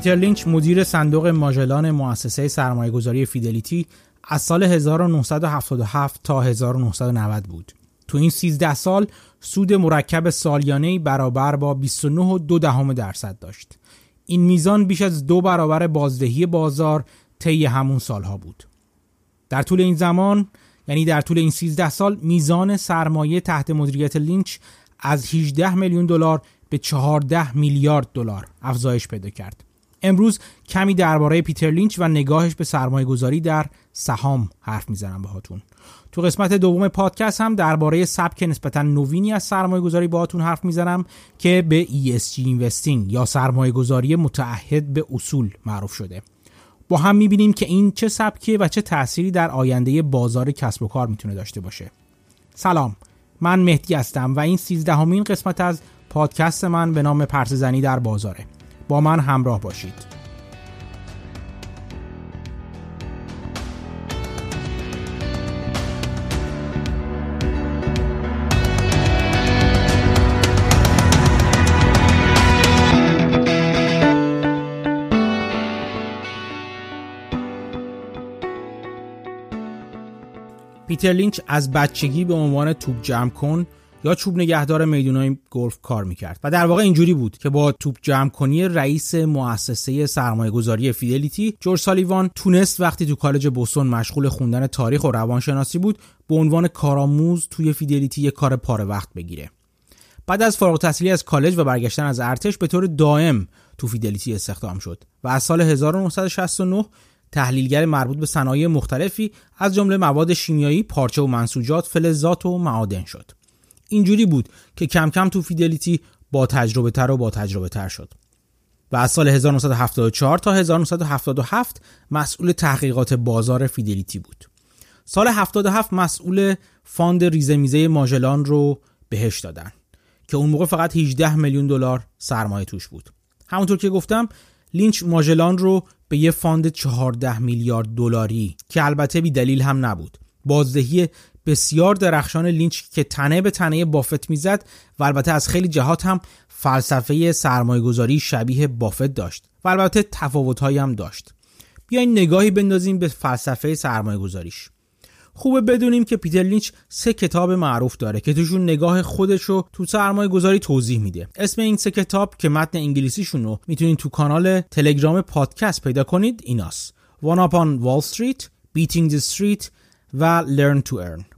پیتر لینچ مدیر صندوق ماژلان مؤسسه سرمایه‌گذاری فیدلیتی از سال 1977 تا 1990 بود. تو این 13 سال سود مرکب سالیانه برابر با 29.2 دهم درصد داشت. این میزان بیش از دو برابر بازدهی بازار طی همون سالها بود. در طول این زمان یعنی در طول این 13 سال میزان سرمایه تحت مدیریت لینچ از 18 میلیون دلار به 14 میلیارد دلار افزایش پیدا کرد. امروز کمی درباره پیتر لینچ و نگاهش به سرمایه گذاری در سهام حرف می‌زنم باهاتون. تو قسمت دوم پادکست هم درباره سبک نسبتا نوینی از سرمایه گذاری باهاتون حرف می‌زنم که به ESG Investing یا سرمایه گذاری متعهد به اصول معروف شده. با هم می‌بینیم که این چه سبکیه و چه تأثیری در آینده بازار کسب و کار می‌تونه داشته باشه. سلام من مهدی هستم و این سیزدهمین قسمت از پادکست من به نام پرسزنی در بازاره. با من همراه باشید. پیتر لینچ از بچگی به عنوان توپ جمع کن یا چوب نگهدار میدونای گلف کار می‌کرد و در واقع اینجوری بود که با توپ جمع کنی رئیس مؤسسه سرمایه گذاری فیدلیتی جورج سالیوان تونست وقتی تو کالج بوستون مشغول خوندن تاریخ و روانشناسی بود به عنوان کارآموز توی فیدلیتی یک کار پاره وقت بگیره بعد از فارغ التحصیلی از کالج و برگشتن از ارتش به طور دائم تو فیدلیتی استخدام شد و از سال 1969 تحلیلگر مربوط به صنایع مختلفی از جمله مواد شیمیایی، پارچه و منسوجات، فلزات و معادن شد. اینجوری بود که کم کم تو فیدلیتی با تجربه تر و با تجربه تر شد. و از سال 1974 تا 1977 مسئول تحقیقات بازار فیدلیتی بود. سال 77 مسئول fund ریزمیزه ماژلان رو بهش دادن که اون موقع فقط 18 میلیون دلار سرمایه توش بود. همونطور که گفتم لینچ ماژلان رو به یه fund 14 میلیارد دلاری که البته بی دلیل هم نبود بازدهی بسیار درخشان لینچ که تنه به تنه بافت می‌زد و البته از خیلی جهات هم فلسفه سرمایه گذاری شبیه بافت داشت و البته تفاوت هم داشت. بیاین نگاهی بندازیم به فلسفه سرمایه گذاریش خوبه بدونیم که پیتر لینچ سه کتاب معروف داره که توشون نگاه خودش رو تو سرمایه گذاری توضیح میده. اسم این سه کتاب که متن انگلیسیشون رو می‌تونید تو کانال تلگرام پادکست پیدا کنید ایناست. One Upon Wall Street, Beating the Street و Learn to Earn.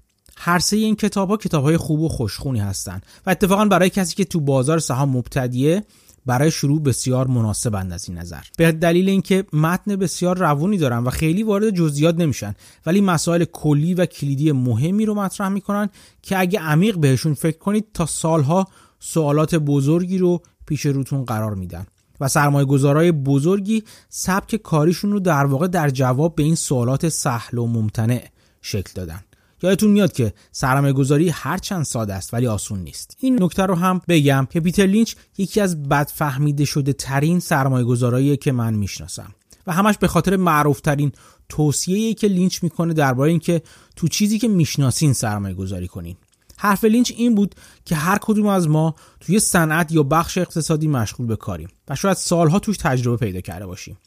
هر سه این کتاب ها کتاب های خوب و خوشخونی هستن و اتفاقا برای کسی که تو بازار سهام مبتدیه برای شروع بسیار مناسبند از این نظر. به دلیل اینکه متن بسیار روونی دارن و خیلی وارد جزئیات نمیشن ولی مسائل کلی و کلیدی مهمی رو مطرح می‌کنن که اگه عمیق بهشون فکر کنید تا سالها سوالات بزرگی رو پیش روتون قرار میدن و سرمایه گذارای بزرگی سبک کاریشون رو در واقع در جواب به این سوالات سهل و ممتنع شکل دادن. یادتون میاد که سرمایه گذاری هرچند ساده است ولی آسون نیست. این نکته رو هم بگم که پیتر لینچ یکی از بد فهمیده شده ترین سرمایه گذارایی که من می‌شناسم. و همش به خاطر معروف ترین توصیه که لینچ می‌کنه درباره اینکه تو چیزی که می‌شناسین سرمایه گذاری کنین. حرف لینچ این بود که هر کدوم از ما توی صنعت یا بخش اقتصادی مشغول به کاریم و شاید سالها توش تجربه پیدا کرده باشیم.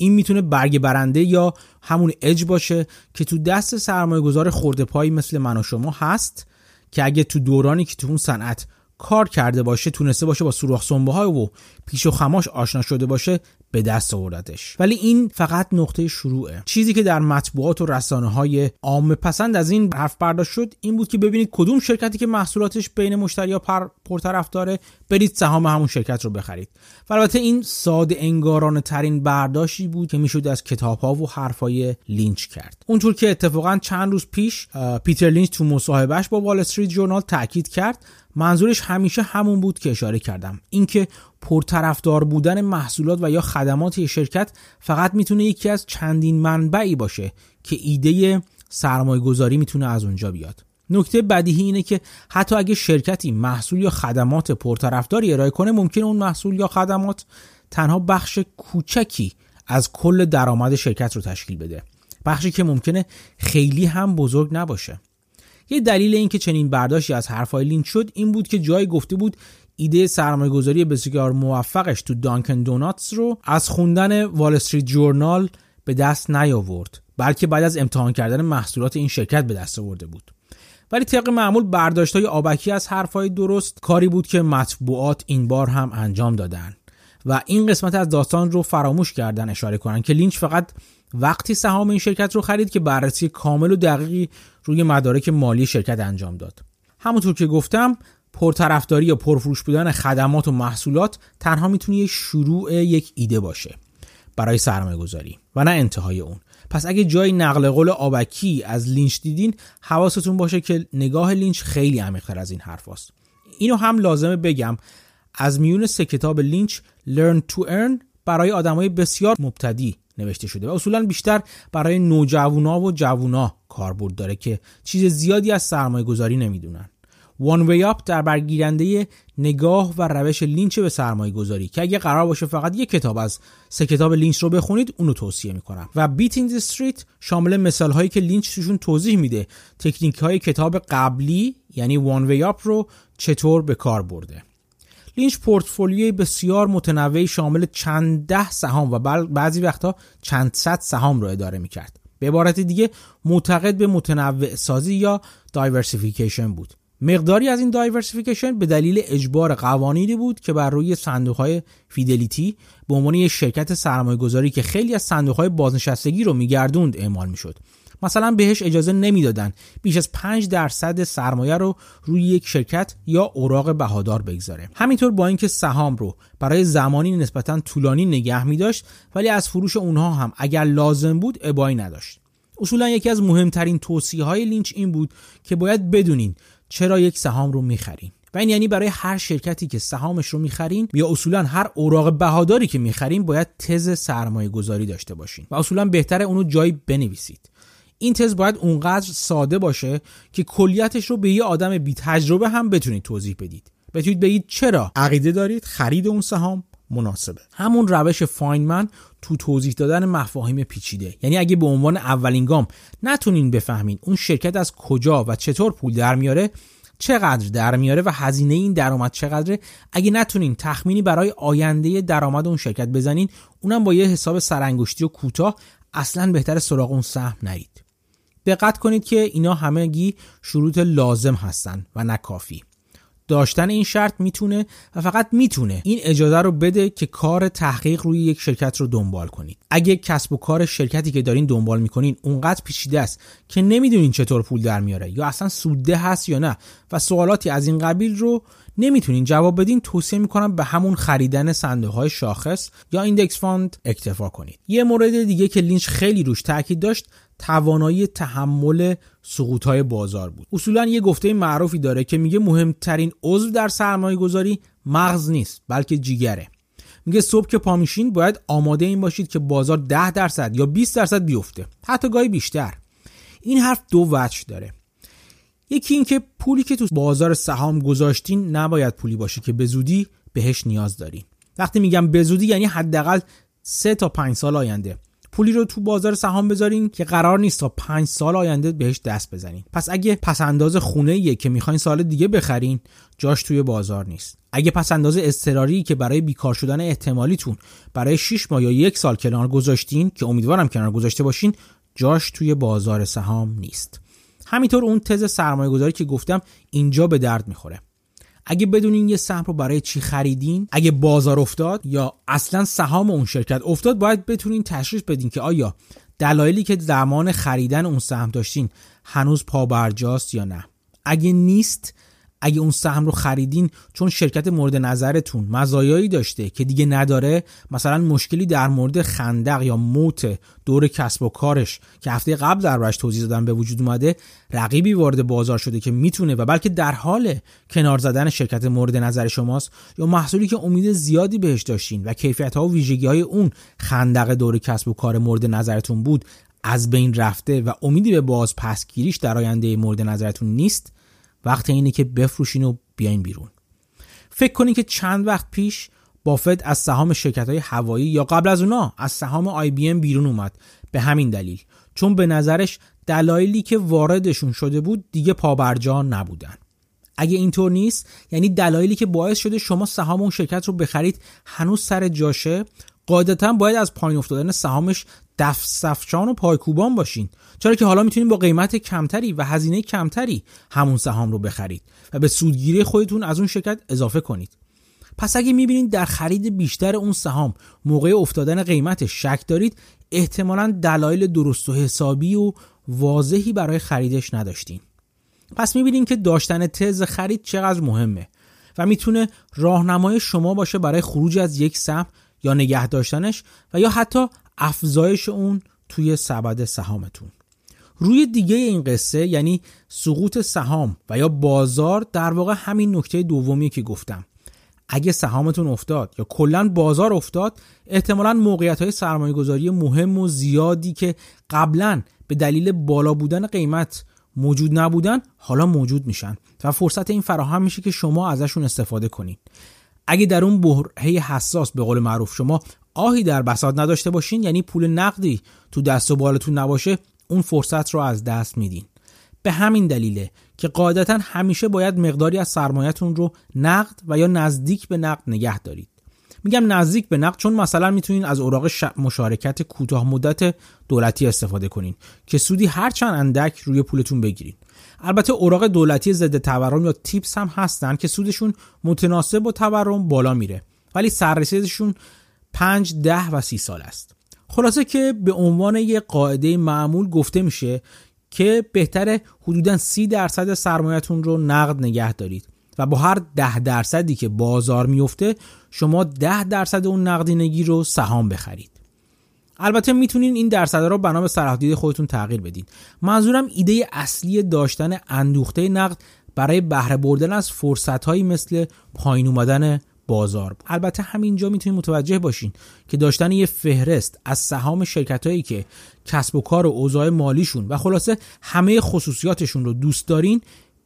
این می‌تونه برگ برنده یا همون اج باشه که تو دست سرمایه گذار خورده پایی مثل من و شما هست که اگه تو دورانی که تو اون صنعت کار کرده باشه تونسته باشه با سوراخ سنبه های و پیش و خماش آشنا شده باشه به دست آوردتش. ولی این فقط نقطه شروعه. چیزی که در مطبوعات و رسانه های عام پسند از این حرف برداشت شد این بود که ببینید کدوم شرکتی که محصولاتش بین مشتری پر پرطرف داره برید سهام همون شرکت رو بخرید. و البته این ساده انگارانه ترین برداشتی بود که می‌شد از کتاب ها و حرفای لینچ کرد. اونطور که اتفاقا چند روز پیش پیتر لینچ تو مصاحبهش با وال استریت جورنال تاکید کرد منظورش همیشه همون بود که اشاره کردم. اینکه پرطرفدار بودن محصولات و یا خدمات شرکت فقط می‌تونه یکی از چندین منبعی باشه که ایده سرمایه گذاری می‌تونه از اونجا بیاد. نکته بدیهی اینه که حتی اگه شرکتی محصول یا خدمات پرطرفداری ارائه کنه ممکن اون محصول یا خدمات تنها بخش کوچکی از کل درآمد شرکت رو تشکیل بده. بخشی که ممکنه خیلی هم بزرگ نباشه. یه دلیل اینکه چنین برداشتی از حرفای لینچ شد این بود که جای گفته بود ایده سرمایه گذاری بسیار موفقش تو دانکن دوناتس رو از خوندن وال استریت جورنال به دست نیاورد بلکه بعد از امتحان کردن محصولات این شرکت به دست آورده بود. ولی طبق معمول برداشت های آبکی از حرفهای درست کاری بود که مطبوعات این بار هم انجام دادن و این قسمت از داستان رو فراموش کردن اشاره کنن که لینچ فقط وقتی سهام این شرکت رو خرید که بررسی کامل و دقیقی روی مدارک مالی شرکت انجام داد همونطور که گفتم پرطرفداری یا پرفروش بودن خدمات و محصولات تنها می‌تونه یک شروع یک ایده باشه برای سرمایه گذاری و نه انتهای اون پس اگه جای نقل قول آبکی از لینچ دیدین حواستون باشه که نگاه لینچ خیلی عمیق‌تر از این حرف هست. اینو هم لازمه بگم از میون سه کتاب لینچ Learn to Earn برای آدمای بسیار مبتدی نوشته شده و اصولا بیشتر برای نوجوانا و جوونا کاربرد داره که چیز زیادی از سرمایه گذاری نمی‌دونن. One Up در برگیرنده نگاه و روش لینچ به سرمایه گذاری که اگه قرار باشه فقط یک کتاب از سه کتاب لینچ رو بخونید اونو توصیه می‌کنم. و Beating the Street شامل مثال هایی که لینچ توشون توضیح میده. تکنیک های کتاب قبلی یعنی One Up رو چطور به کار برده. لینچ پورتفولیوی بسیار متنوعی شامل چند ده سهام و بعضی وقتها چند صد سهام رو اداره می‌کرد. به عبارت دیگه معتقد به متنوع سازی یا diversification بود. مقداری از این diversification به دلیل اجبار قوانینی بود که بر روی صندوق های فیدلیتی به عنوان یک شرکت سرمایه گذاری که خیلی از صندوق های بازنشستگی رو میگردوند اعمال می‌شد. مثلا بهش اجازه نمی‌دادن. بیش از 5 درصد سرمایه رو روی یک شرکت یا اوراق بهادار بگذاره. همینطور با اینکه سهام رو برای زمانی نسبتا طولانی نگه می داشت ولی از فروش اونها هم اگر لازم بود ابایی نداشت. اصولا یکی از مهمترین توصیه های لینچ این بود که باید بدونین چرا یک سهام رو می‌خرین. و این یعنی برای هر شرکتی که سهامش رو می‌خرین یا اصولا هر اوراق بهاداری که می‌خرین باید تز سرمایه گذاری داشته باشین. و اصولا بهتره اونو جایی بنویسید. این تز باید اونقدر ساده باشه که کلیتش رو به یه آدم بی تجربه هم بتونید توضیح بدید. بتونید بگید چرا عقیده دارید خرید اون سهام مناسبه. همون روش فاینمن تو توضیح دادن مفاهیم پیچیده. یعنی اگه به عنوان اولین گام نتونین بفهمین اون شرکت از کجا و چطور پول در میاره چقدر در میاره و هزینه این درآمد چقدره اگه نتونین تخمینی برای آینده درآمد اون شرکت بزنین اونم با یه حساب سرانگشتی و کوتاه اصلا بهتر سراغ اون سهم نرید. دقت کنید که اینا همگی شروط لازم هستن و نه کافی. داشتن این شرط می‌تونه و فقط می‌تونه این اجازه رو بده که کار تحقیق روی یک شرکت رو دنبال کنید. اگه کسب و کار شرکتی که دارین دنبال می‌کنین اونقدر پیچیده است که نمی‌دونین چطور پول در میاره یا اصلا سوده هست یا نه و سوالاتی از این قبیل رو نمی‌تونین جواب بدین توصیه می‌کنم به همون خریدن صندوق های شاخص یا index fund اکتفا کنید. یه مورد دیگه که لینچ خیلی روش تاکید داشت توانایی تحمل سقوط های بازار بود. اصولا یه گفته معروفی داره که میگه مهمترین عضو در سرمایه گذاری مغز نیست بلکه جیگره. میگه صبح که پامیشین باید آماده این باشید که بازار 10 درصد یا 20 درصد بیفته. حتی گاهی بیشتر. این حرف دو وجه داره. یکی اینکه پولی که تو بازار سهام گذاشتین نباید پولی باشه که به زودی بهش نیاز دارین. وقتی میگم به زودی یعنی حداقل 3 تا 5 سال آینده. پولی رو تو بازار سهام بذارین که قرار نیست تا 5 سال آینده بهش دست بزنین. پس اگه پس انداز خونه یه که می‌خواین سال دیگه بخرین جاش توی بازار نیست. اگه پس انداز اضطراری که برای بیکار شدن احتمالیتون برای 6 ماه یا یک سال کنار گذاشتین که امیدوارم کنار گذاشته باشین جاش توی بازار سهام نیست. همینطور اون تز سرمایه گذاری که گفتم اینجا به درد می‌خوره. اگه بدونین یه سهم رو برای چی خریدین اگه بازار افتاد یا اصلا سهام اون شرکت افتاد باید بتونین تشخیص بدین که آیا دلایلی که زمان خریدن اون سهم داشتین هنوز پابرجاست یا نه. اگه نیست اگه اون سهم رو خریدین چون شرکت مورد نظرتون مزایایی داشته که دیگه نداره مثلا مشکلی در مورد خندق یا موت دور کسب و کارش که هفته قبل در دربارش توضیح دادم به وجود اومده رقیبی وارد بازار شده که می‌تونه و بلکه در حال کنار زدن شرکت مورد نظر شماست یا محصولی که امید زیادی بهش داشتین و کیفیت ها و ویژگی های اون خندق دور کسب و کار مورد نظرتون بود از بین رفته و امیدی به باز پسگیریش در آینده مورد نظرتون نیست؟ وقت اینه که بفروشین و بیاین بیرون. فکر کنین که چند وقت پیش بافت از سهام شرکت های هوایی یا قبل از اونا از سهام آی بی ام بیرون اومد. به همین دلیل. چون به نظرش دلایلی که واردشون شده بود دیگه پابرجا نبودن. اگه اینطور نیست یعنی دلایلی که باعث شده شما سهام اون شرکت رو بخرید هنوز سر جاشه قاعدتا باید از پایین افتادن سهامش دفسفچان و پایکوبان باشین. چرا که حالا می‌تونید با قیمت کمتری و هزینه کمتری همون سهام رو بخرید و به سودگیری خودتون از اون شرکت اضافه کنید. پس اگه می‌بینید در خرید بیشتر اون سهام موقع افتادن قیمت شک دارید احتمالا دلایل درست و حسابی و واضحی برای خریدش نداشتین. پس می‌بینید که داشتن تز خرید چقدر مهمه و می‌تونه راهنمای شما باشه برای خروج از یک سهم یا نگه داشتنش و یا حتی افزایش اون توی سبد سهامتون. روی دیگه این قصه یعنی سقوط سهام و یا بازار در واقع همین نکته دومی که گفتم. اگه سهامتون افتاد یا کلا بازار افتاد احتمالا موقعیت های سرمایه گذاری مهم و زیادی که قبلا به دلیل بالا بودن قیمت موجود نبودن حالا موجود میشن و فرصت این فراهم میشه که شما ازشون استفاده کنید اگه در اون برهه حساس به قول معروف شما آهی در بساط نداشته باشین یعنی پول نقدی تو دست و بالتون نباشه اون فرصت رو از دست میدین. به همین دلیله که قاعدتا همیشه باید مقداری از سرمایهتون رو نقد و یا نزدیک به نقد نگه دارید. میگم نزدیک به نقد چون مثلا می‌تونین از اوراق مشارکت کوتاه مدت دولتی استفاده کنین که سودی هر چند اندک روی پولتون بگیرید البته اوراق دولتی ضد تورم یا تیپس هم هستن که سودشون متناسب با تورم بالا میره ولی سررسیدشون 5 ده و 30 سال است. خلاصه که به عنوان یک قاعده معمول گفته میشه که بهتره حدودا 30 درصد سرمایهتون رو نقد نگه دارید و با هر 10 درصدی که بازار میفته شما 10 درصد اون نقدینگی رو سهام بخرید. البته می‌تونین این درصد رو بنا به سرحدید خودتون تغییر بدین. منظورم ایده اصلی داشتن اندوخته نقد برای بهره بردن از فرصتهایی مثل پایین اومدن بازار. البته همینجا می‌تونید متوجه باشین که داشتن یه فهرست از سهام شرکت هایی که کسب و کار و اوضاع مالیشون و خلاصه همه خصوصیاتشون رو دوست دارین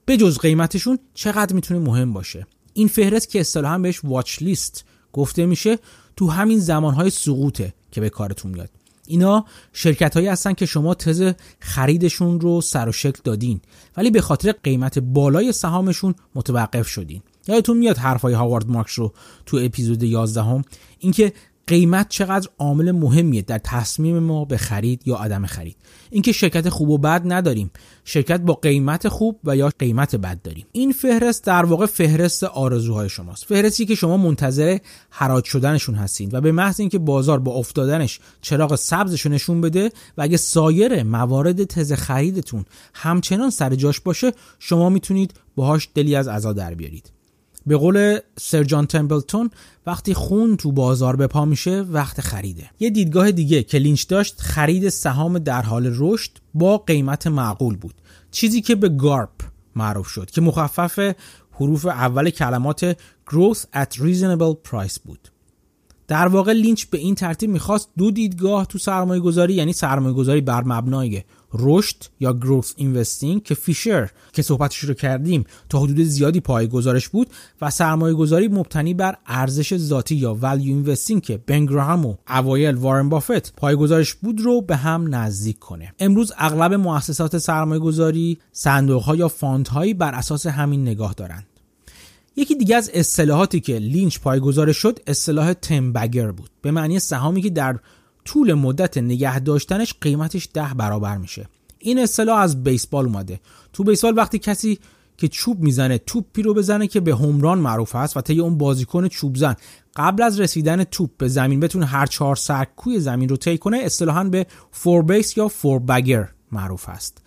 به جز قیمتشون چقدر می‌تونه مهم باشه؟ این فهرست که اصطلاحا بهش واچ لیست گفته میشه تو همین زمانهای سقوطه که به کارتون میاد. اینا شرکت هایی هستن که شما تز خریدشون رو سر و شکل دادین ولی به خاطر قیمت بالای سهامشون متوقف شدین. یادتون میاد حرفای هاوارد مارکس رو تو اپیزود 11 هم اینکه قیمت چقدر عامل مهمیه در تصمیم ما به خرید یا عدم خرید. اینکه شرکت خوب و بد نداریم. شرکت با قیمت خوب و یا قیمت بد داریم. این فهرست در واقع فهرست آرزوهای شماست. فهرستی که شما منتظر حراج شدنشون هستین و به محض اینکه بازار با افتادنش چراغ سبزشو نشون بده و اگه سایر موارد تز خریدتون همچنان سر جاش باشه شما می‌تونید باهاش دلی از عزا در بیارید. به قول سرجان تمبلتون وقتی خون تو بازار به پا میشه وقت خریده. یه دیدگاه دیگه که لینچ داشت خرید سهام در حال رشد با قیمت معقول بود. چیزی که به گارپ معروف شد که مخفف حروف اول کلمات growth at reasonable price بود. در واقع لینچ به این ترتیب می‌خواست دو دیدگاه تو سرمایه گذاری یعنی سرمایه گذاری بر مبنای رشد یا growth investing که فیشر که صحبتش رو کردیم تا حدود زیادی پایه گذارش بود و سرمایه گذاری مبتنی بر ارزش ذاتی یا value investing که بن گراهام و اوایل وارن بافت پایه گذارش بود رو به هم نزدیک کنه. امروز اغلب مؤسسات سرمایه گذاری صندوق یا fund هایی بر اساس همین نگاه دارند. یکی دیگه از اصطلاحاتی که لینچ پایگذار شد اصطلاح تمبگر بود. به معنی سهامی که در طول مدت نگه داشتنش قیمتش ده برابر میشه. این اصطلاح از بیسبال اومده. تو بیسبال وقتی کسی که چوب می‌زنه توپی رو بزنه که به همران معروف است و طی اون بازیکن چوب زن قبل از رسیدن توپ به زمین بتونه هر چهار سرکوی زمین رو طی کنه اصطلاحا به فور بیس یا فور بگر معروف است.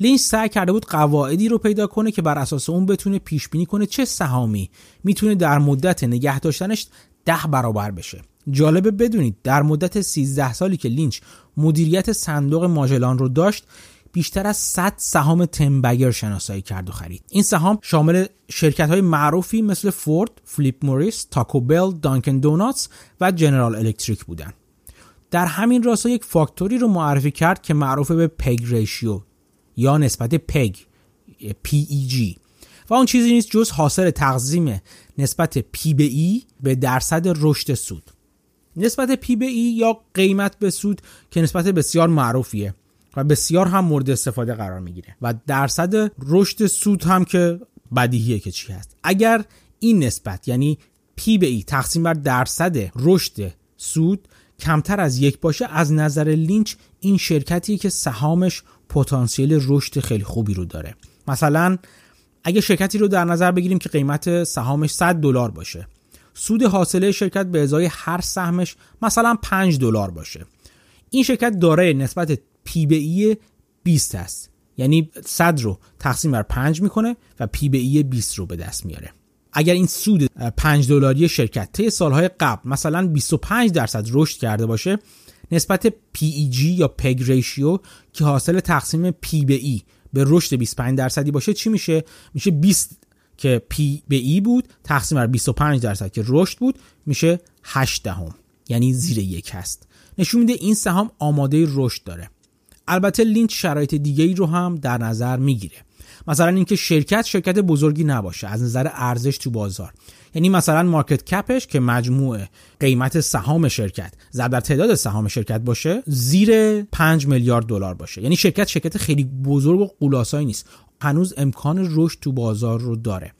لینچ سعی کرده بود قواعدی رو پیدا کنه که بر اساس اون بتونه پیش بینی کنه چه سهامی می‌تونه در مدت نگه داشتنش ده برابر بشه. جالبه بدونید در مدت 13 سالی که لینچ مدیریت صندوق ماجلان رو داشت بیشتر از 100 سهام ten-bagger شناسایی کرد و خرید. این سهام شامل شرکت های معروفی مثل فورد، فیلیپ موریس، تاکو بل، دانکن دوناتس و جنرال الکتریک بودن در همین راستا یک فاکتوری رو معرفی کرد که معروف به پگ ریشیو یا نسبت پگ PEG و اون چیزی نیست جز حاصل تقسیم نسبت P به E به درصد رشد سود. نسبت پی به ای یا قیمت به سود که نسبت بسیار معروفیه و بسیار هم مورد استفاده قرار می‌گیره و درصد رشد سود هم که بدیهیه که چی هست. اگر این نسبت یعنی P به E تقسیم بر درصد رشد سود کمتر از یک باشه از نظر لینچ این شرکتیه که سهامش پتانسیل رشد خیلی خوبی رو داره. مثلا اگه شرکتی رو در نظر بگیریم که قیمت سهامش 100 دلار باشه سود حاصله شرکت به ازای هر سهمش مثلا 5 دلار باشه. این شرکت دارای نسبت P به E 20 است. یعنی 100 رو تقسیم بر 5 می‌کنه و P به E 20 رو به دست میاره. اگر این سود 5 دلاری شرکت طی سالهای قبل مثلا 25 درصد رشد کرده باشه نسبت PEG یا پگ ریشیو که حاصل تقسیم P به E به رشد 25 درصدی باشه چی میشه؟ میشه 20 که P به E بود تقسیم بر 25 درصد که رشد بود میشه 8 دهم. یعنی زیر یک هست. نشون میده این سهام آماده رشد داره. البته لینچ شرایط دیگه ای رو هم در نظر می‌گیره. مثلا اینکه شرکت شرکت بزرگی نباشه از نظر ارزش تو بازار. یعنی مثلا مارکت کپش که مجموع قیمت سهام شرکت ضرب در تعداد سهام شرکت باشه زیر 5 میلیارد دلار باشه. یعنی شرکت شرکت خیلی بزرگ و قولاسایی نیست. هنوز امکان رشد تو بازار رو داره.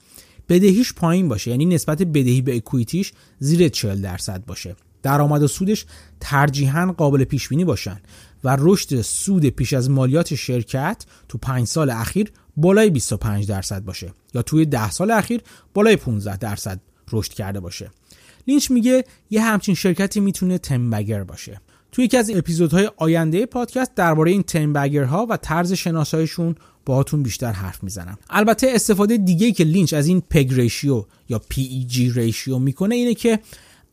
بدهیش پایین باشه یعنی نسبت بدهی به اکویتیش زیر 40 درصد باشه. درآمد و سودش ترجیحاً قابل پیش بینی باشن و رشد سود پیش از مالیات شرکت تو 5 سال اخیر بالای 25 درصد باشه یا توی 10 سال اخیر بالای 15 درصد رشد کرده باشه. لینچ میگه یه همچین شرکتی می‌تونه ten-bagger باشه. توی یکی از اپیزودهای آینده پادکست درباره این ten-bagger ها و طرز شناساییشون باهاتون بیشتر حرف می‌زنم. البته استفاده دیگه که لینچ از این PEG ratio یا PEG ratio می‌کنه اینه که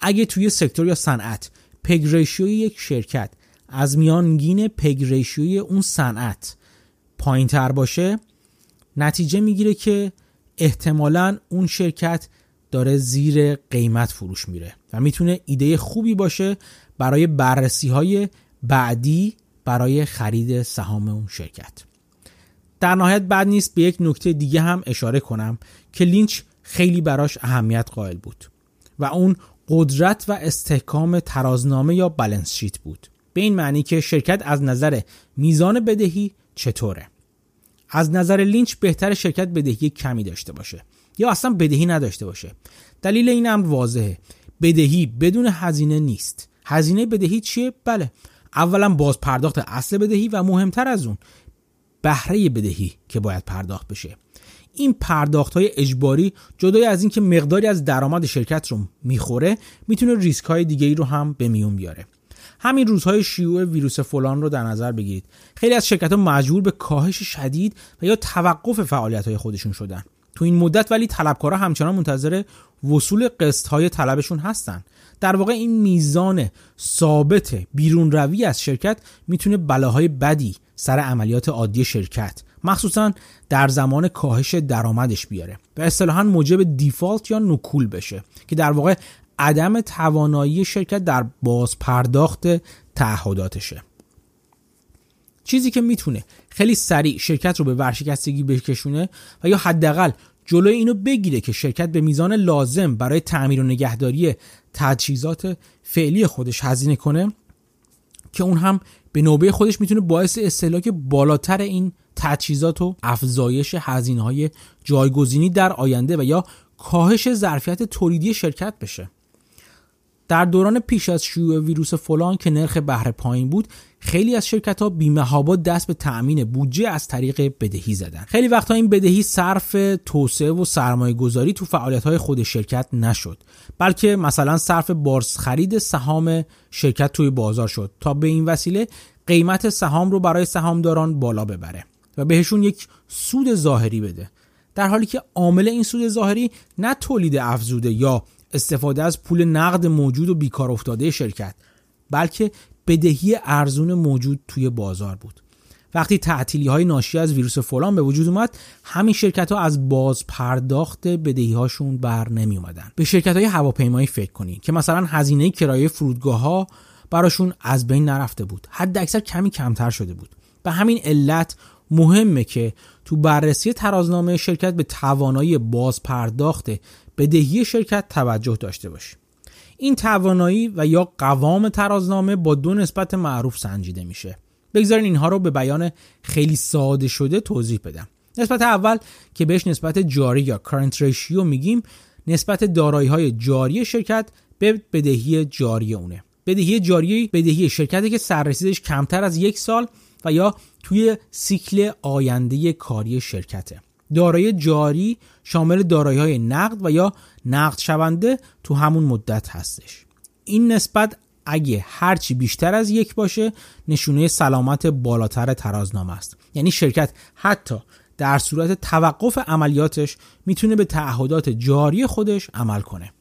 اگه توی سکتور یا صنعت پگ ریشیو یک شرکت از میانگین پگ ریشیوی اون صنعت پایین تر باشه نتیجه می‌گیره که احتمالا اون شرکت داره زیر قیمت فروش میره و می‌تونه ایده خوبی باشه برای بررسی های بعدی برای خرید سهام اون شرکت. در نهایت بعد نیست به یک نکته دیگه هم اشاره کنم که لینچ خیلی براش اهمیت قائل بود و اون قدرت و استحکام ترازنامه یا بلنس شیت بود. به این معنی که شرکت از نظر میزان بدهی چطوره؟ از نظر لینچ بهتر شرکت بدهی کمی داشته باشه یا اصلا بدهی نداشته باشه؟ دلیل این امر واضحه. بدهی بدون هزینه نیست. هزینه بدهی چیه؟ بله. اولا باز پرداخت اصل بدهی و مهمتر از اون بهره بدهی که باید پرداخت بشه. این پرداخت های اجباری جدای از اینکه مقداری از درآمد شرکت رو می‌خوره می‌تونه ریسک های دیگه ای رو هم به میون بیاره. همین روزهای شیوع ویروس فلان رو در نظر بگیرید. خیلی از شرکت ها مجبور به کاهش شدید و یا توقف فعالیت های خودشون شدن. تو این مدت ولی طلبکارا همچنان منتظر وصول قسط های طلبشون هستن. در واقع این میزان ثابت بیرون روی از شرکت می‌تونه بلاهای بدی سر عملیات عادی شرکت. مخصوصا در زمان کاهش درآمدش بیاره. و اصطلاحا موجب دیفالت یا نکول بشه که در واقع عدم توانایی شرکت در باز پرداخت تعهداتشه. چیزی که می‌تونه خیلی سریع شرکت رو به ورشکستگی بکشونه و یا حداقل جلوی اینو بگیره که شرکت به میزان لازم برای تعمیر و نگهداری تجهیزات فعلی خودش هزینه کنه که اون هم به نوبه خودش می‌تونه باعث استهلاک بالاتر این تجهیزات و افزایش هزینه های جایگزینی در آینده و یا کاهش ظرفیت تولیدی شرکت بشه. در دوران پیش از شیوع ویروس فلان که نرخ بهره پایین بود خیلی از شرکت ها بیمهابا دست به تأمین بودجه از طریق بدهی زدن. خیلی وقتا این بدهی صرف توسعه و سرمایه گذاری تو فعالیت های خود شرکت نشد بلکه مثلا صرف بارس خرید سهام شرکت توی بازار شد تا به این وسیله قیمت سهام رو برای سهامداران بالا ببره و بهشون یک سود ظاهری بده. در حالی که عامل این سود ظاهری نه تولید افزوده یا استفاده از پول نقد موجود و بیکار افتاده شرکت بلکه بدهی ارزون موجود توی بازار بود. وقتی تعطیلی های ناشی از ویروس فلان به وجود اومد همین شرکت ها از باز پرداخت بدهی هاشون بر نمی اومدن. به شرکت های هواپیمایی فکر کنید که مثلا هزینه کرایه فرودگاه ها براشون از بین نرفته بود. حد اکثر کمی کمتر شده بود. به همین علت مهمه که تو بررسی ترازنامه شرکت به توانایی باز پرداخت بدهی شرکت توجه داشته باشیم. این توانایی و یا قوام ترازنامه با دو نسبت معروف سنجیده میشه. بگذارین اینها رو به بیان خیلی ساده شده توضیح بدم. نسبت اول که بهش نسبت جاری یا current ریشیو میگیم نسبت دارایی های جاری شرکت به بدهی جاری اونه. بدهی جاری بدهی شرکتی که سررسیدش کمتر از یک سال و یا توی سیکل آینده کاری شرکته. دارایی جاری شامل دارایی های نقد و یا نقد شونده تو همون مدت هستش. این نسبت اگه هرچی بیشتر از یک باشه نشونه سلامت بالاتر ترازنامه است. یعنی شرکت حتی در صورت توقف عملیاتش می‌تونه به تعهدات جاری خودش عمل کنه.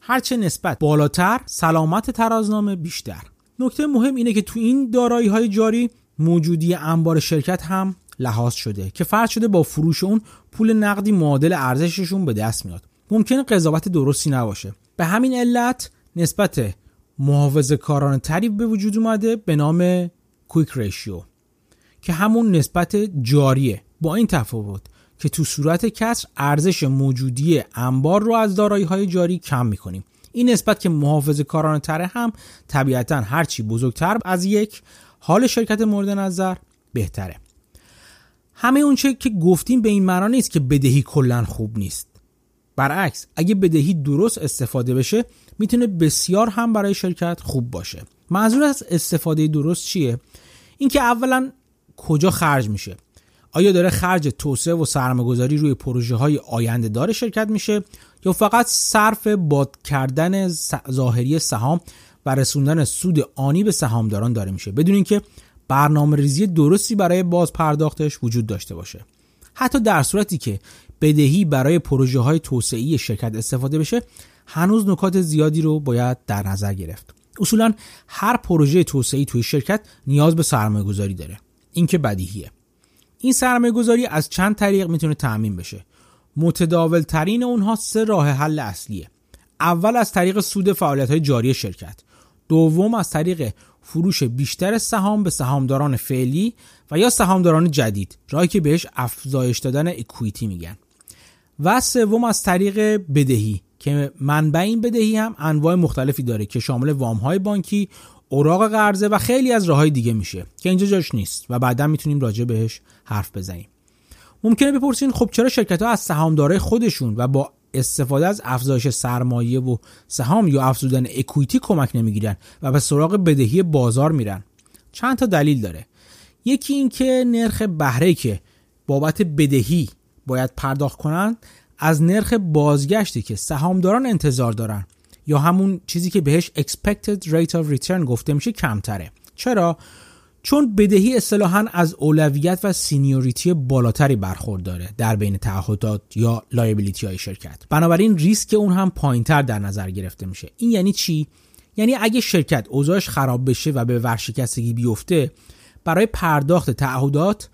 هرچه نسبت بالاتر سلامت ترازنامه بیشتر. نکته مهم اینه که تو این دارایی های جاری موجودی انبار شرکت هم لحاظ شده که فرض شده با فروش اون پول نقدی معادل ارزششون به دست میاد. ممکنه قضاوت درستی نباشه. به همین علت نسبت محافظه کاران تری به وجود اومده به نام کویک ریشیو که همون نسبت جاریه. با این تفاوت که تو صورت کسر ارزش موجودی انبار رو از دارایی های جاری کم می‌کنیم. این نسبت که محافظه کاران تره هم طبیعتا هرچی بزرگتر از یک حال شرکت مورد نظر بهتره. همه اونچه که گفتیم به این معنا نیست که بدهی کلا خوب نیست. برعکس اگه بدهی درست استفاده بشه می‌تونه بسیار هم برای شرکت خوب باشه. منظور از استفاده درست چیه؟ اینکه اولا کجا خرج میشه؟ آیا داره خرج توسعه و سرمایه‌گذاری روی پروژه های آینده دار شرکت میشه؟ یا فقط صرف باد کردن ظاهری سهام و رسوندن سود آنی به سهامداران داره میشه؟ بدون اینکه برنامه ریزی درستی برای باز پرداختش وجود داشته باشه. حتی در صورتی که بدهی برای پروژه های توسعه شرکت استفاده بشه هنوز نکات زیادی رو باید در نظر گرفت. اصولا هر پروژه توسعه توی شرکت نیاز به سرمایه گذاری داره. این که بدیهیه. این سرمایه گذاری از چند طریق می‌تونه تعمین بشه. متداول ترین اونها سه راه حل اصلیه. اول از طریق سود فعالیت های جاری شرکت. دوم از طریق فروش بیشتر سهام به سهامداران فعلی و یا سهامداران جدید راهی که بهش افزایش دادن اکویتی میگن. و سوم از طریق بدهی که منبع این بدهی هم انواع مختلفی داره که شامل وام های بانکی اوراق قرضه و خیلی از راه های دیگه میشه که اینجا جاش نیست و بعدا می‌تونیم راجع بهش حرف بزنیم. ممکنه بپرسین خب چرا شرکت ها از سهامدارای خودشون و با استفاده از افزایش سرمایه و سهام یا افزودن equity کمک نمی‌گیرن و به سراغ بدهی بازار میرن. چند تا دلیل داره. یکی اینکه نرخ بهره که بابت بدهی باید پرداخت کنند از نرخ بازگشتی که سهامداران انتظار دارن یا همون چیزی که بهش expected rate of return گفته میشه کمتره. چرا؟ چون بدهی اصطلاحا از اولویت و seniority بالاتری برخورداره در بین تعهدات یا liability های شرکت. بنابراین ریسک اون هم پایینتر در نظر گرفته میشه. این یعنی چی؟ یعنی اگه شرکت اوضاعش خراب بشه و به ورشکستگی بیفته برای پرداخت تعهدات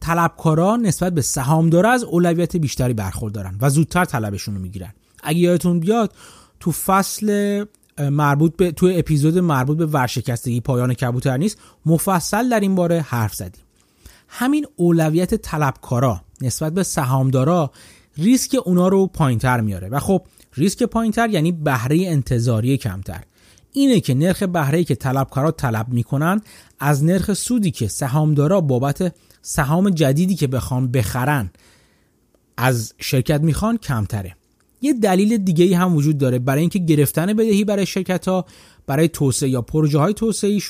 طلبکارا نسبت به سهامدار از اولویت بیشتری برخوردارن و زودتر طلبشون رو می‌گیرن. اگه یادتون بیاد تو فصل مربوط به تو اپیزود مربوط به ورشکستگی پایان کبوتر نیست مفصل در این باره حرف زدیم. همین اولویت طلبکارا نسبت به سهامدارا ریسک اونا رو پایینتر میاره و خب ریسک پایینتر یعنی بهره انتظاری کمتر. اینه که نرخ بهره که طلبکارا طلب می‌کنن از نرخ سودی که سهامدارا بابت سهام جدیدی که بخوان بخرن از شرکت می‌خوان کمتره. یه دلیل دیگه هم وجود داره. برای اینکه گرفتن بدهی برای شرکت ها برای توسعه یا پروژه های توسعه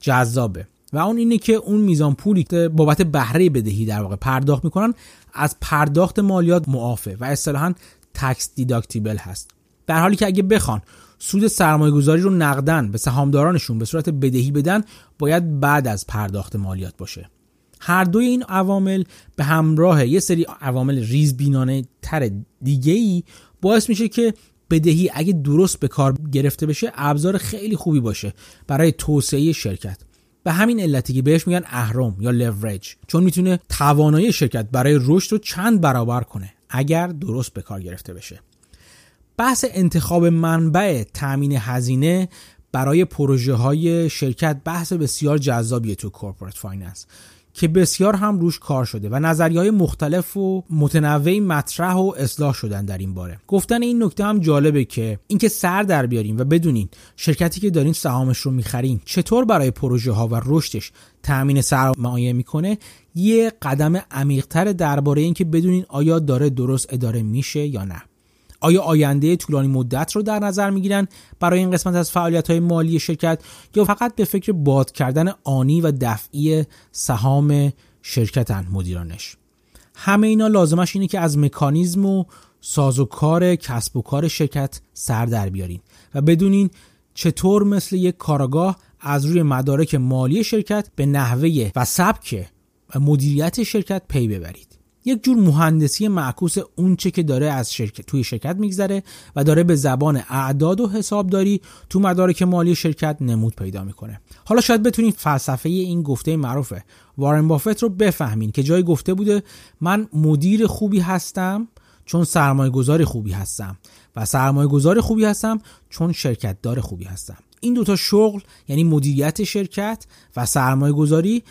جذابه. و اون اینه که اون میزان پولی که بابت بهره بدهی در واقع پرداخت می‌کنن از پرداخت مالیات معافه و اصطلاحا تکس دیداکتیبل هست. در حالی که اگه بخوان سود سرمایه گذاری رو نقدن به سهامدارانشون به صورت بدهی بدن باید بعد از پرداخت مالیات باشه. هر دوی این عوامل به همراه یه سری عوامل ریزبینانه تر دیگه ای باعث میشه که بدهی اگه درست به کار گرفته بشه ابزار خیلی خوبی باشه برای توسعه شرکت. به همین علتی که بهش میگن اهرم یا لورج چون می‌تونه توانایی شرکت برای رشد رو چند برابر کنه اگر درست به کار گرفته بشه. بحث انتخاب منبع تامین هزینه برای پروژه های شرکت بحث بسیار جذابیه تو corporate finance که بسیار هم روش کار شده و نظریه مختلف و متنوعی مطرح و اصلاح شدن در این باره. گفتن این نکته هم جالبه که اینکه سر در بیارین و بدونین شرکتی که دارین سهامش رو می‌خرین چطور برای پروژه ها و رشدش تأمین سرمایه می‌کنه یه قدم عمیقتر درباره اینکه بدونین آیا داره درست اداره میشه یا نه. آیا آینده طولانی مدت رو در نظر می‌گیرن برای این قسمت از فعالیت های مالی شرکت یا فقط به فکر باد کردن آنی و دفعی سهام شرکتن مدیرانش؟ همه اینا لازمش اینه که از مکانیزم و سازوکار کسب و کار شرکت سر در بیارین و بدونین چطور مثل یک کارگاه از روی مدارک مالی شرکت به نحوه و سبک مدیریت شرکت پی ببرید. یک جور مهندسی معکوس اونچه که داره از شرکت توی شرکت میگذره و داره به زبان اعداد و حسابداری تو مدارک مالی شرکت نمود پیدا می‌کنه. حالا شاید بتونید فلسفه این گفته معروفه. وارن بافت رو بفهمین که جای گفته بوده من مدیر خوبی هستم چون سرمایه گذار خوبی هستم و سرمایه گذار خوبی هستم چون شرکت دار خوبی هستم. این دوتا شغل یعنی مدیریت شرکت و سرمایه گذاری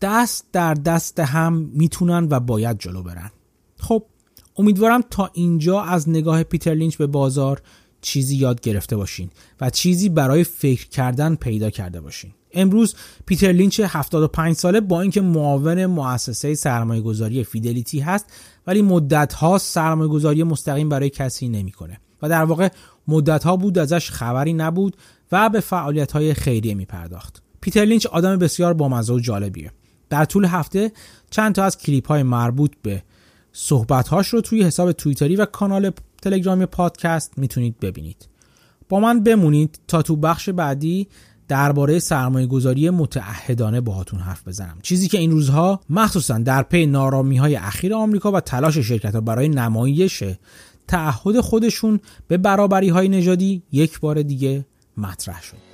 دست در دست هم می‌تونن و باید جلو برن. خب امیدوارم تا اینجا از نگاه پیتر لینچ به بازار چیزی یاد گرفته باشین و چیزی برای فکر کردن پیدا کرده باشین. امروز پیتر لینچ 75 ساله با اینکه معاون مؤسسه سرمایه گذاری فیدلیتی هست ولی مدت ها سرمایه گذاری مستقیم برای کسی نمی‌کنه و در واقع مدت ها بود ازش خبری نبود و به فعالیت های خیریه می پرداخت پیتر لینچ آدم بسیار بامزه و جالبیه. در طول هفته چند تا از کلیپ های مربوط به صحبت هاش رو توی حساب توییتری و کانال تلگرامی پادکست می‌تونید ببینید. با من بمونید تا تو بخش بعدی درباره سرمایه گذاری متعهدانه باهاتون حرف بزنم. چیزی که این روزها مخصوصا در پی نارامی های اخیر آمریکا و تلاش شرکت ها برای نمایش تعهد خودشون به برابری های نژادی یک بار دیگه مطرح شد.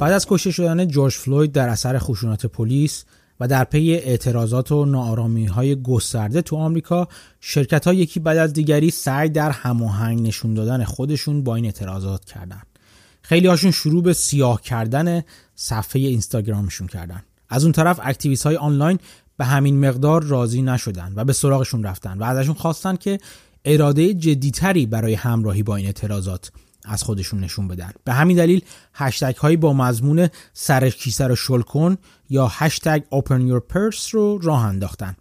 بعد از کشته شدن جورج فلوید در اثر خشونت پلیس و در پی اعتراضات و ناآرامی های گسترده تو آمریکا شرکت ها یکی بعد از دیگری سعی در هماهنگ نشون دادن خودشون با این اعتراضات کردن. خیلی هاشون شروع به سیاه کردن صفحه اینستاگرامشون کردن. از اون طرف اکتیویست های آنلاین به همین مقدار راضی نشدن و به سراغشون رفتن و ازشون خواستن که اراده جدیتری برای همراهی با این اعتراضات از خودشون نشون بدن. به همین دلیل هشتگ هایی با مضمون سر کیسه رو شل کن یا هشتگ open your purse رو راه انداختن.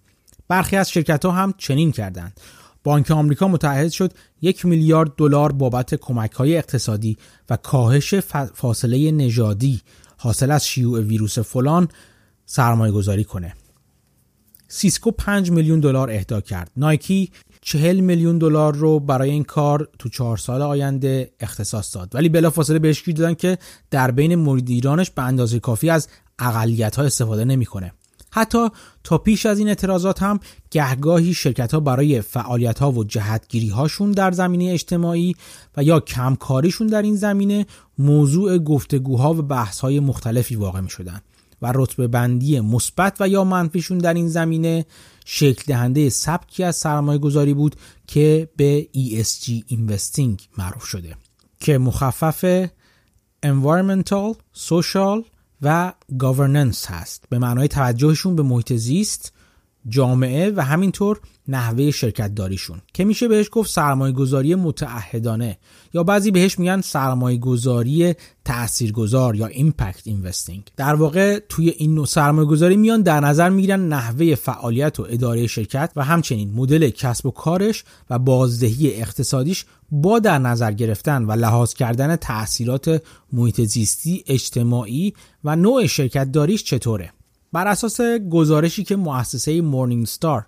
برخی از شرکت ها هم چنین کردند. بانک آمریکا متعهد شد یک میلیارد دلار بابت کمک های اقتصادی و کاهش فاصله نژادی حاصل از شیوع ویروس فلان سرمایه گذاری کنه. سیسکو 5 میلیون دلار اهدا کرد. نایکی چهل میلیون دلار رو برای این کار تو چهار سال آینده اختصاص داد. ولی بلافاصله بهش گیر دادن که در بین مریدانش به اندازه کافی از اقلیت ها استفاده نمی‌کنه. حتی تا پیش از این اعتراضات هم گهگاهی شرکت ها برای فعالیت ها و جهتگیری هاشون در زمینه اجتماعی و یا کمکاریشون در این زمینه موضوع گفتگوها و بحث های مختلفی واقع می شدن و رتبه بندی مثبت و یا منفیشون در این زمینه شکل دهنده سبکی از سرمایه گذاری بود که به ESG Investing معروف شده که مخفف Environmental, Social و Governance هست. به معنای توجهشون به محیط زیست جامعه و همینطور نحوه شرکت داریشون که میشه بهش گفت سرمایه گذاری متعهدانه یا بعضی بهش میگن سرمایه گذاری تاثیرگذار یا ایمپکت اینوستینگ در واقع توی این نوع سرمایه گذاری میان در نظر می‌گیرن نحوه فعالیت و اداره شرکت و همچنین مدل کسب و کارش و بازدهی اقتصادیش با در نظر گرفتن و لحاظ کردن تاثیرات محیط زیستی اجتماعی و نوع شرکت داریش چطوره. بر اساس گزارشی که مؤسسه مورنینگ ستار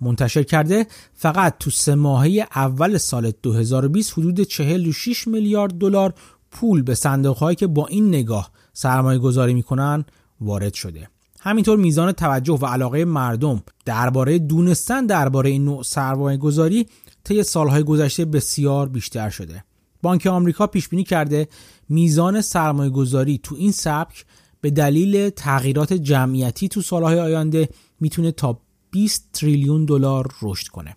منتشر کرده فقط تو سه ماهه اول سال 2020 حدود 46 میلیارد دلار پول به صندوق که با این نگاه سرمایه گذاری می‌کنن وارد شده. همینطور میزان توجه و علاقه مردم درباره دونستن درباره این نوع سرمایه گذاری طی سالهای گذشته بسیار بیشتر شده. بانک آمریکا پیش بینی کرده میزان سرمایه گذاری تو این سبک به دلیل تغییرات جمعیتی تو سالهای آینده می‌تونه تا 20 تریلیون دلار رشد کنه.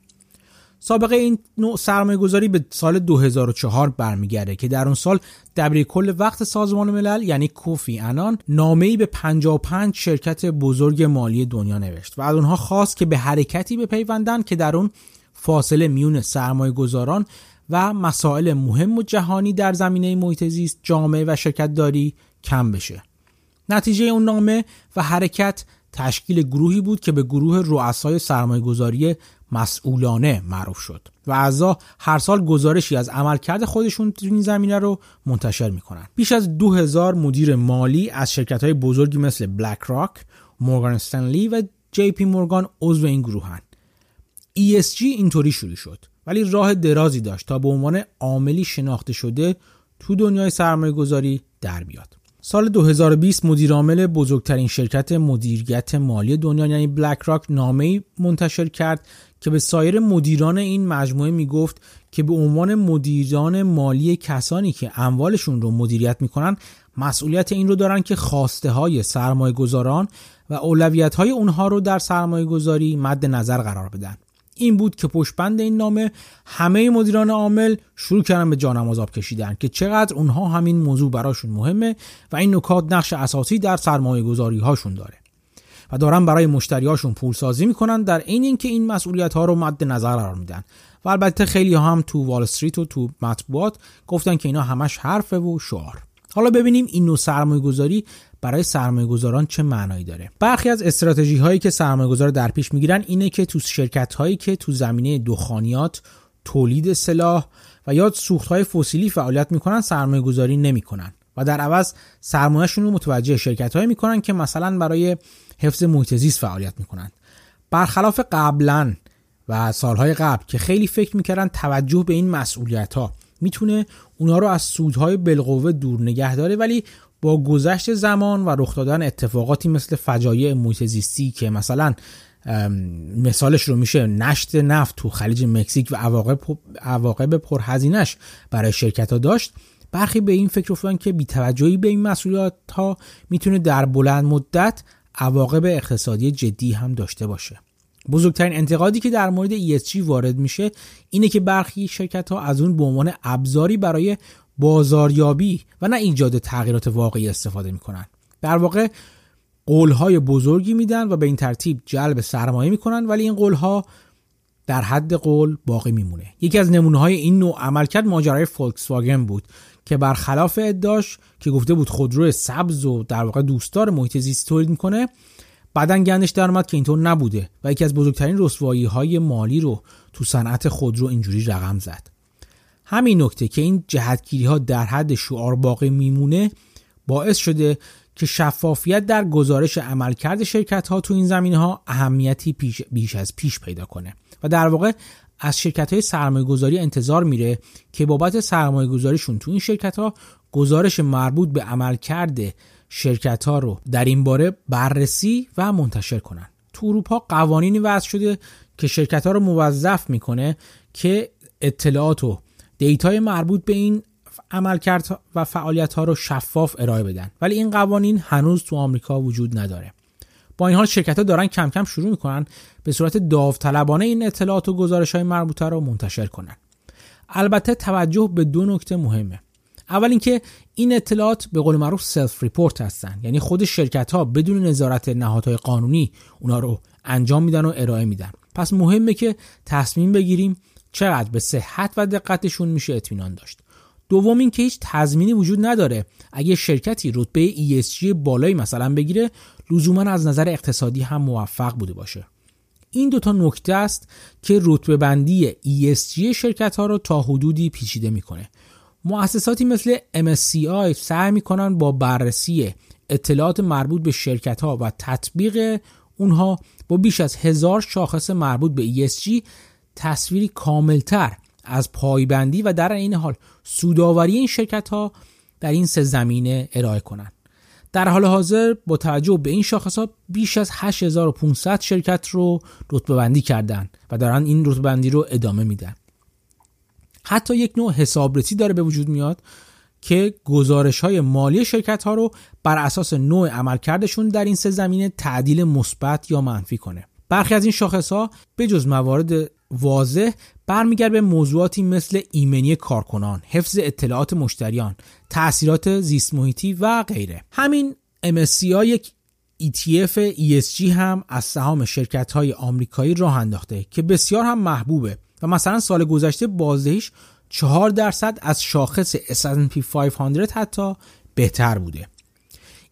سابقه این نوع سرمایه گذاری به سال 2004 برمیگرده که در اون سال دبیر کل وقت سازمان ملل یعنی کوفی انان نامه‌ای به 55 شرکت بزرگ مالی دنیا نوشت و از اونها خواست که به حرکتی بپیوندن که در اون فاصله میون سرمایه گذاران و مسائل مهم و جهانی در زمینه محیط زیست جامعه و شرکت داری کم بشه. نتیجه اون نامه و حرکت تشکیل گروهی بود که به گروه رؤسای سرمایه گذاری مسئولانه معروف شد و اعضا هر سال گزارشی از عملکرد خودشون تو این زمینه رو منتشر می‌کنن بیش از 2000 مدیر مالی از شرکت های بزرگی مثل بلک راک، مورگان استنلی و جی پی مورگان عضو این گروهن. ESG اینطوری شروع شد ولی راه درازی داشت تا به عنوان عاملی شناخته شده تو دنیای سرمایه گذاری در بیاد. سال 2020 مدیرعامل بزرگترین شرکت مدیریت مالی دنیا یعنی بلک راک نامه‌ای منتشر کرد که به سایر مدیران این مجموعه می‌گفت که به عنوان مدیران مالی کسانی که اموالشون رو مدیریت می‌کنن مسئولیت این رو دارن که خواسته های سرمایه گذاران و اولویت های اونها رو در سرمایه گذاری مد نظر قرار بدن. این بود که پشتبند این نامه همه مدیران عامل شروع کردن به جانماز آب کشیدن که چقدر اونها همین موضوع براشون مهمه و این نکات نقش اساسی در سرمایه گذاری هاشون داره. و دارن برای مشتریاشون پول سازی می‌کنن در این اینکه این مسئولیت ها رو مد نظر قرار میدن. و البته خیلی هم تو وال استریت و تو مطبوعات گفتن که اینا همش حرفه و شعار. حالا ببینیم این نوع سرمایه گذاری برای سرمایه گذاران چه معنایی داره. برخی از استراتژی هایی که سرمایه گذار در پیش می‌گیرن اینه که تو شرکت هایی که تو زمینه دخانیات تولید سلاح و یا سوخت های فسیلی فعالیت می‌کنن سرمایه گذاری نمی‌کنن و در عوض سرمایهشون رو متوجه شرکت هایی می‌کنن که مثلا برای حفظ محیط زیست فعالیت می‌کنن. برخلاف قبلا و سالهای قبل که خیلی فکر می‌کردن توجه به این مسئولیت ها می‌تونه اونا رو از سودهای بالقوه دور نگه داره ولی با گذشت زمان و رخ دادن اتفاقاتی مثل فجایع محیط که مثلا مثالش رو میشه نشت نفت تو خلیج مکزیک و عواقب عواقب پرهزینش برای شرکت ها داشت. برخی به این فکر افتادن که بیتوجهی به این مسئولیت ها می‌تونه در بلند مدت عواقب اقتصادی جدی هم داشته باشه. بزرگترین انتقادی که در مورد ESG وارد میشه اینه که برخی شرکت ها از اون به عنوان ابزاری برای بازاریابی و نه ایجاد تغییرات واقعی استفاده می‌کنن. در واقع قولهای بزرگی میدن و به این ترتیب جلب سرمایه می‌کنن ولی این قولها در حد قول باقی میمونه. یکی از نمونه های این نوع عملکرد ماجرای فولکس واگن بود که برخلاف ادعاش که گفته بود خودرو سبز و در واقع دوستدار محیط زیست تولید می‌کنه بعدا گندش در اومد که اینطور نبوده و یکی از بزرگترین رسوایی های مالی رو تو صنعت خودرو اینجوری رقم زد. همین نکته که این جهتگیری ها در حد شعار باقی میمونه باعث شده که شفافیت در گزارش عملکرد شرکت ها تو این زمینه ها اهمیتی پیش بیش از پیش پیدا کنه و در واقع از شرکت های سرمایه گذاری انتظار میره که بابت سرمایه گذاریشون تو این شرکت ها گزارش مربوط به عملکرد شرکت ها رو در این باره بررسی و منتشر کنن. تو اروپا قوانینی وضع شده که شرکت ها رو موظف می‌کنه که اطلاعات و دیتای مربوط به این عملکرد و فعالیت ها رو شفاف ارائه بدن. ولی این قوانین هنوز تو آمریکا وجود نداره. با این حال شرکت ها دارن کم کم شروع می‌کنن به صورت داوطلبانه این اطلاعات و گزارش های مربوطه رو منتشر کنن. البته توجه به دو نکته مهمه. اول اینکه این اطلاعات به قول معروف self-report هستن. یعنی خود شرکت ها بدون نظارت نهادهای قانونی اونا رو انجام میدن و ارائه میدن. پس مهمه که تصمیم بگیریم چقدر به صحت و دقتشون میشه اطمینان داشت. دوم اینکه هیچ تضمینی وجود نداره. اگه شرکتی رتبه ESG بالایی مثلا بگیره لزوما از نظر اقتصادی هم موفق بوده باشه. این دوتا نکته است که رتبه بندی ESG شرکت ها رو تا حدودی پیچیده می‌کنه. مؤسساتی مثل MSCI سعی می‌کنن با بررسی اطلاعات مربوط به شرکت ها و تطبیق اونها با بیش از هزار شاخص مربوط به ESG تصویری کاملتر از پایبندی و در این حال سوداوری این شرکت ها در این سه زمینه ارائه کنند. در حال حاضر با توجه به این شاخص ها بیش از 8500 شرکت رو رتبه بندی کردن و دارن این رتبه بندی رو ادامه میدن. حتی یک نوع حسابرسی داره به وجود میاد که گزارش های مالی شرکت ها رو بر اساس نوع عملکردشون در این سه زمینه تعدیل مثبت یا منفی کنه برخی از این شاخص ها به جز موارد واضح برمیگرد به موضوعاتی مثل ایمنی کارکنان، حفظ اطلاعات مشتریان، تاثیرات زیست محیطی و غیره. همین MSCI یک ETF ESG هم از سهام شرکت های آمریکایی راه انداخته که بسیار هم محبوبه و مثلا سال گذشته بازدهیش 4 درصد از شاخص S&P 500 حتی بهتر بوده.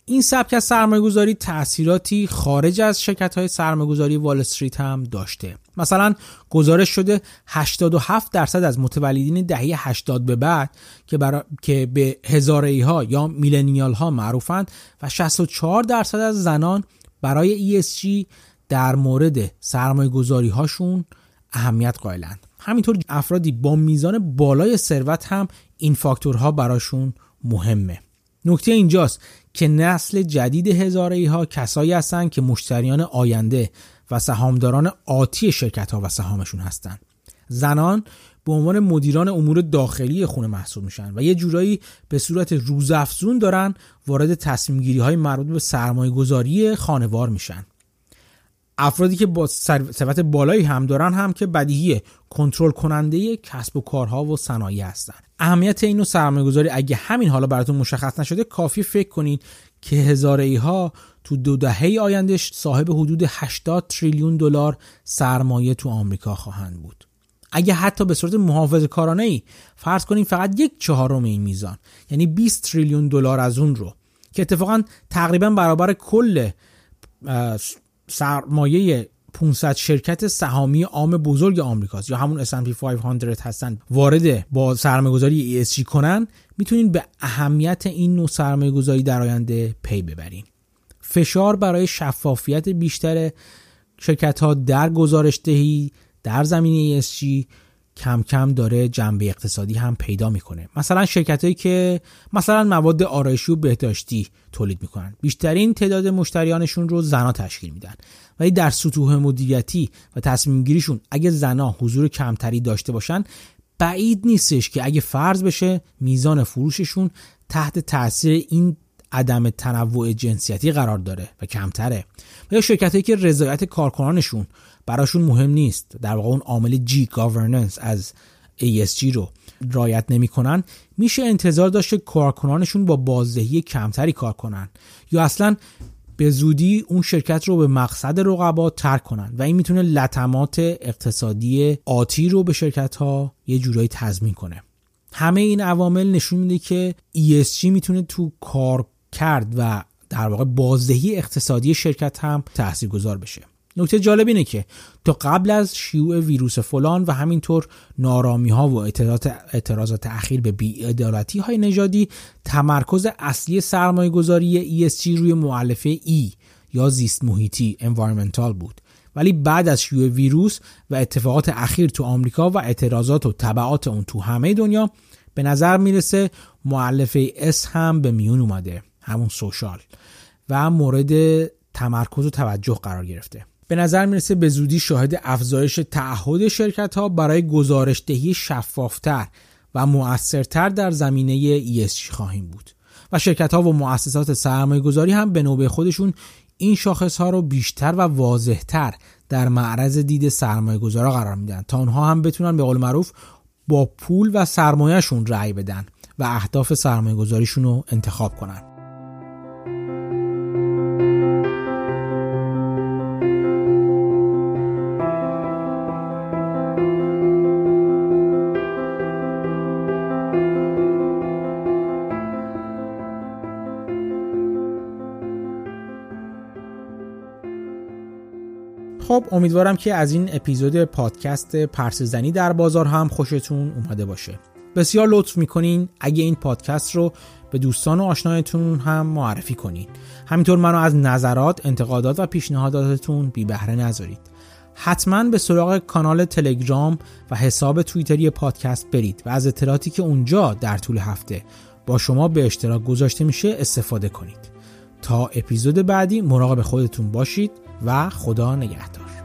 این سبک از سرمایه گذاری تأثیراتی خارج از شرکت های سرمایه وال استریت هم داشته. مثلا گزارش شده 87 درصد از متولدین دهه 80 به بعد که, برا... که به هزاره ها یا میلنیال ها معروفند و 64 درصد از زنان برای ESG در مورد سرمایه گذاری هاشون اهمیت قائلند همینطور افرادی با میزان بالای ثروت هم این فاکتورها براشون مهمه. نکته اینجاست که نسل جدید هزاره ها کسایی هستند که مشتریان آینده و سهامداران آتی شرکت ها و سهامشون هستند زنان به عنوان مدیران امور داخلی خونه محسوب میشن و یه جورایی به صورت روزافزون دارن وارد تصمیم گیری های مربوط به سرمایه گذاری خانوار میشن. افرادی که با ثروت بالایی هم دارن هم که بدیهی کنترل کننده کسب و کارها و صنایع هستن. اهمیت این نوع سرمایه گذاری اگه همین حالا براتون مشخص نشده کافی فکر کنید که هزاره ای ها تو دو دهه آیندهش صاحب حدود 80 تریلیون دلار سرمایه تو آمریکا خواهند بود. اگه حتی به صورت محافظه کارانه ای فرض کنیم فقط یک چهارم این میزان یعنی 20 تریلیون دلار از اون رو که اتفاقا تقریبا برابر کل سرمایه 500 شرکت سهامی عام بزرگ آمریکاست. یا همون S&P 500 هستن وارد با سرمایه گذاری ESG کنن می‌تونین به اهمیت این نوع سرمایه گذاری در آینده پی ببرین. فشار برای شفافیت بیشتر شرکت ها در گزارش دهی در زمینه ESG کم کم داره جنبه اقتصادی هم پیدا می‌کنه. مثلا شرکت هایی که مثلا مواد آرایشی و بهداشتی تولید می‌کنن. بیشترین تعداد مشتریانشون رو زنا تشکیل میدن. ولی در سطوح مدیریتی و تصمیم گیریشون اگه زنا حضور کمتری داشته باشن بعید نیستش که اگه فرض بشه میزان فروششون تحت تاثیر این عدم تنوع جنسیتی قرار داره و کمتره. و یا شرکت هایی که رضایت کارکنانشون براشون مهم نیست. در واقع اون عامل جی گاورننس از ESG رو رایت نمی‌کنن. میشه انتظار داشت که کارکنانشون با بازدهی کمتری کار کنن. یا اصلا به زودی اون شرکت رو به مقصد رقبا ترک کنن. و این می‌تونه لطمات اقتصادی آتی رو به شرکت ها یه جورایی تضمین کنه. همه این عوامل نشون میده که ESG می‌تونه تو کار کرد و در واقع بازدهی اقتصادی شرکت هم تاثیرگذار بشه. نکته جالب اینه که تا قبل از شیوع ویروس فلان و همینطور نارامی ها و اعتراضات, اخیر به بیعدالتی های نژادی تمرکز اصلی سرمایه گذاری ESG روی معلفه E یا زیست محیطی environmental بود. ولی بعد از شیوع ویروس و اتفاقات اخیر تو آمریکا و اعتراضات و طبعات اون تو همه دنیا به نظر می‌رسه معلفه S هم به میون اومده. همون سوشال. و مورد تمرکز و توجه قرار گرفته. به نظر می‌رسه به زودی شاهد افزایش تعهد شرکت ها برای گزارش دهی شفافتر و مؤثرتر در زمینه ESG خواهیم بود. و شرکت ها و مؤسسات سرمایه گذاری هم به نوبه خودشون این شاخص ها رو بیشتر و واضحتر در معرض دید سرمایه گذارا قرار میدن تا اونها هم بتونن به قول معروف با پول و سرمایهشون رأی بدن و اهداف سرمایه گذاریشون رو انتخاب کنن. خب امیدوارم که از این اپیزود پادکست پرسزنی در بازار هم خوشتون اومده باشه. بسیار لطف می‌کنین اگه این پادکست رو به دوستان و آشنایتون هم معرفی کنین. همینطور منو از نظرات، انتقادات و پیشنهاداتتون بی بهره نذارید. حتما به سراغ کانال تلگرام و حساب توییتری پادکست برید و از اطلاعاتی که اونجا در طول هفته با شما به اشتراک گذاشته میشه استفاده کنید. تا اپیزود بعدی مراقب خودتون باشید. و خدا نگهدار.